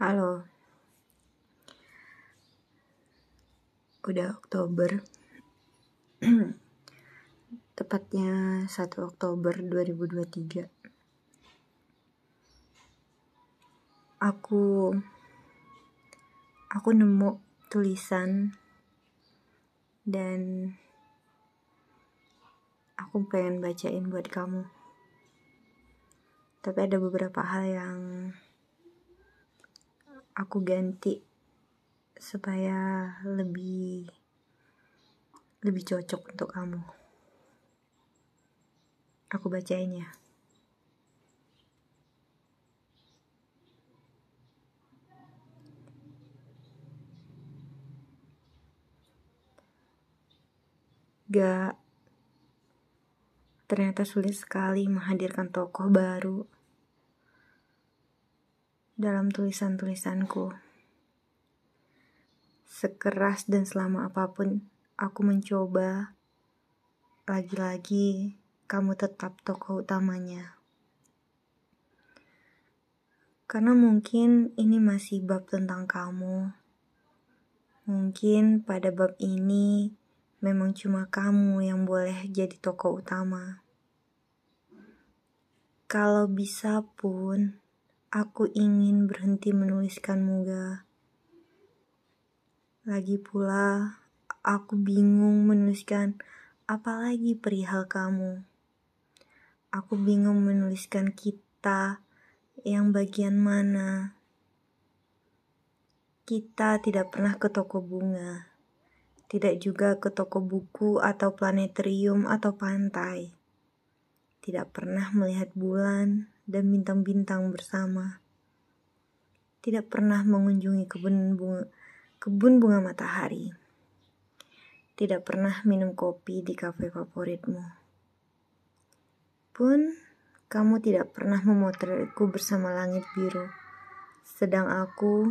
Halo. Udah Oktober. Tepatnya 1 Oktober 2023. Aku aku nemu tulisan dan aku pengen bacain buat kamu. Tapi ada beberapa hal yang aku ganti supaya lebih lebih cocok untuk kamu. Aku bacain ya. Gak ternyata sulit sekali menghadirkan tokoh baru dalam tulisan-tulisanku. Sekeras dan selama apa pun aku mencoba, lagi-lagi kamu tetap tokoh utamanya. Karena mungkin ini masih bab tentang kamu. Mungkin pada bab ini memang cuma kamu yang boleh jadi tokoh utama. Kalau bisa pun, aku ingin berhenti menuliskanmu, ga. Lagi pula, aku bingung menuliskan apalagi perihal kamu. Aku bingung menuliskan kita yang bagian mana. Kita tidak pernah ke toko bunga tidak juga ke toko buku atau planetarium atau pantai. Tidak pernah melihat bulan dan bintang-bintang bersama. Tidak pernah mengunjungi kebun bunga, kebun bunga matahari. Tidak pernah minum kopi di kafe favoritmu. Pun kamu tidak pernah memotretku bersama langit biru. Sedang aku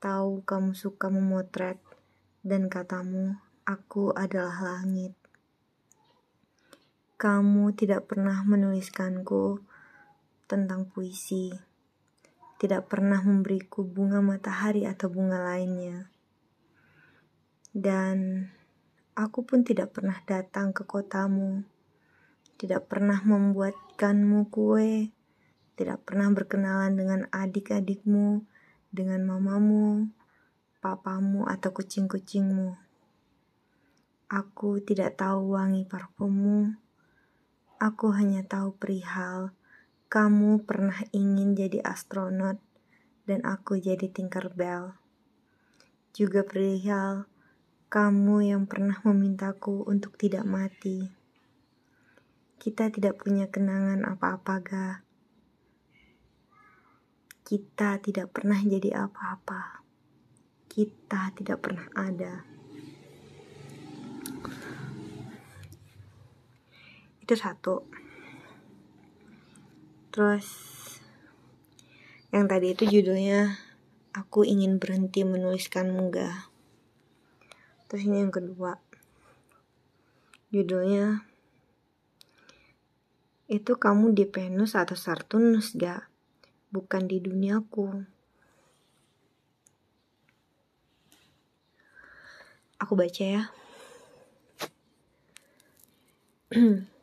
tahu kamu suka memotret dan katamu, "Aku adalah langit." Kamu tidak pernah menuliskanku tentang puisi, tidak pernah memberiku bunga matahari atau bunga lainnya, dan aku pun tidak pernah datang ke kotamu, tidak pernah membuatkanmu kue, tidak pernah berkenalan dengan adik-adikmu, dengan mamamu, papamu atau kucing-kucingmu. Aku tidak tahu wangi parfummu. Aku hanya tahu perihal kamu pernah ingin jadi astronot dan aku jadi Tinkerbell. Juga perihal kamu yang pernah memintaku untuk tidak mati. Kita tidak punya kenangan apa-apa, ga. Kita tidak pernah jadi apa-apa kita tidak pernah ada. Itu satu. Terus yang tadi itu judulnya aku ingin berhenti menuliskan munggah. Terus ini yang kedua. Judulnya itu kamu di Venus atau Saturnus gak? Bukan di duniaku. Aku baca ya.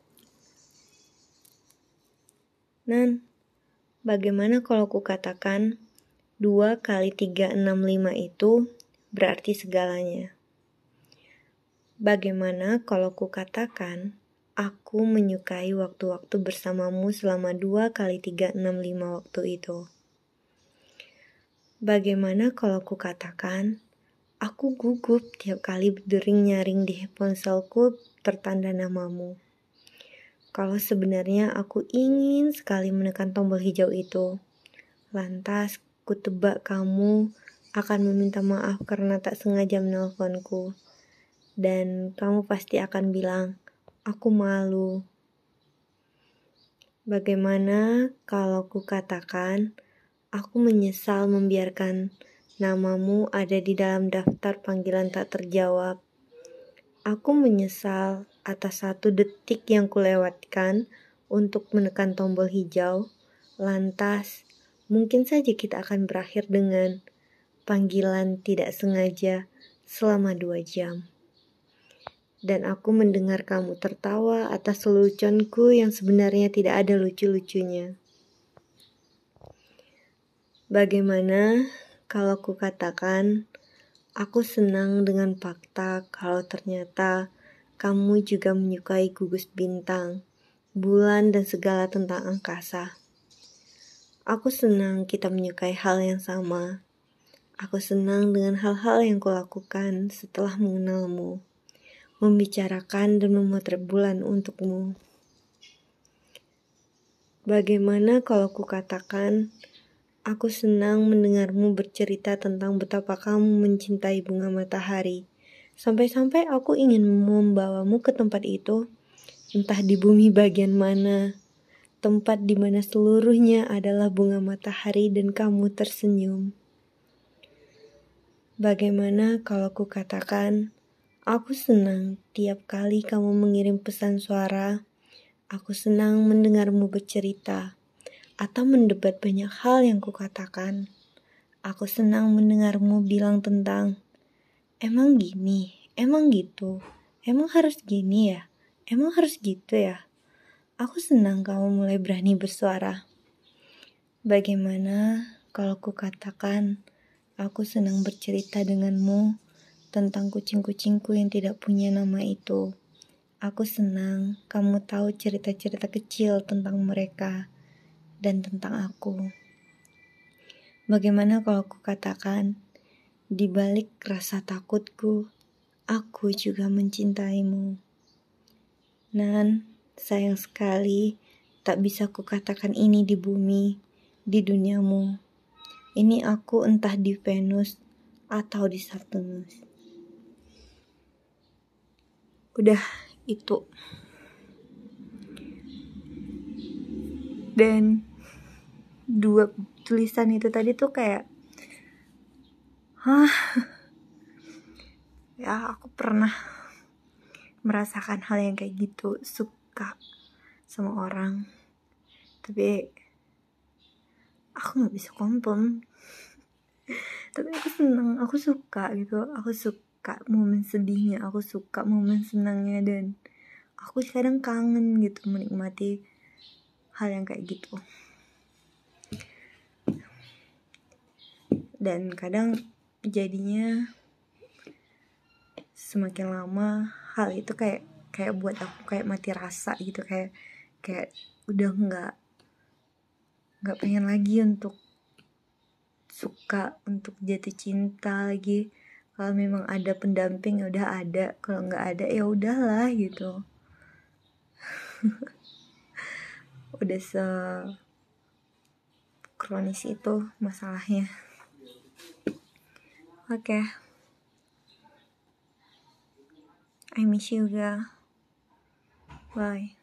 Nan, bagaimana kalau ku katakan 2 kali 365 itu berarti segalanya? Bagaimana kalau ku katakan aku menyukai waktu-waktu bersamamu selama 2 kali 365 waktu itu? Bagaimana kalau ku katakan Aku gugup tiap kali berdering nyaring di ponselku tertanda namamu. Kalau sebenarnya aku ingin sekali menekan tombol hijau itu. Lantas ku tebak kamu akan meminta maaf karena tak sengaja menelponku. Dan kamu pasti akan bilang, aku malu. Bagaimana kalau ku katakan, aku menyesal membiarkan Namamu ada di dalam daftar panggilan tak terjawab. Aku menyesal atas satu detik yang kulewatkan untuk menekan tombol hijau. Lantas, mungkin saja kita akan berakhir dengan panggilan tidak sengaja selama dua jam. Dan aku mendengar kamu tertawa atas leluconku yang sebenarnya tidak ada lucu-lucunya. Bagaimana kalau ku katakan aku senang dengan fakta kalau ternyata kamu juga menyukai gugus bintang, bulan, dan segala tentang angkasa. Aku senang kita menyukai hal yang sama. Aku senang dengan hal-hal yang kulakukan setelah mengenalmu, membicarakan dan memotret bulan untukmu. Bagaimana kalau ku katakan, aku senang mendengarmu bercerita tentang betapa kamu mencintai bunga matahari. Sampai-sampai aku ingin membawamu ke tempat itu, entah di bumi bagian mana, tempat di mana seluruhnya adalah bunga matahari dan kamu tersenyum. Bagaimana kalau ku katakan, aku senang tiap kali kamu mengirim pesan suara, aku senang mendengarmu bercerita, atau mendebat banyak hal yang ku katakan. Aku senang mendengarmu bilang tentang, emang gini, emang gitu, emang harus gini ya, emang harus gitu ya. Aku senang kamu mulai berani bersuara. Bagaimana kalau ku katakan aku senang bercerita denganmu tentang kucing-kucingku yang tidak punya nama itu. Aku senang kamu tahu cerita-cerita kecil tentang mereka dan tentang aku. Bagaimana kalau aku katakan, di balik rasa takutku, aku juga mencintaimu. Nan, Sayang sekali, tak bisa kukatakan ini di bumi, di duniamu. Ini aku entah di Venus atau di Saturnus. Udah itu. Dan dua tulisan itu tadi tuh kayak Hah? Ya, aku pernah merasakan hal yang kayak gitu. Suka sama orang tapi aku nggak bisa kompon tapi aku senang aku suka gitu aku suka momen sedihnya aku suka momen senangnya dan aku kadang kangen gitu menikmati hal yang kayak gitu dan kadang jadinya semakin lama hal itu kayak kayak buat aku kayak mati rasa gitu. Kayak kayak udah nggak nggak pengen lagi untuk suka untuk jatuh cinta lagi. Kalau memang ada pendamping ya udah ada. Kalau nggak ada ya udahlah gitu. Udah se kronis itu masalahnya oke okay. I miss you girl Bye.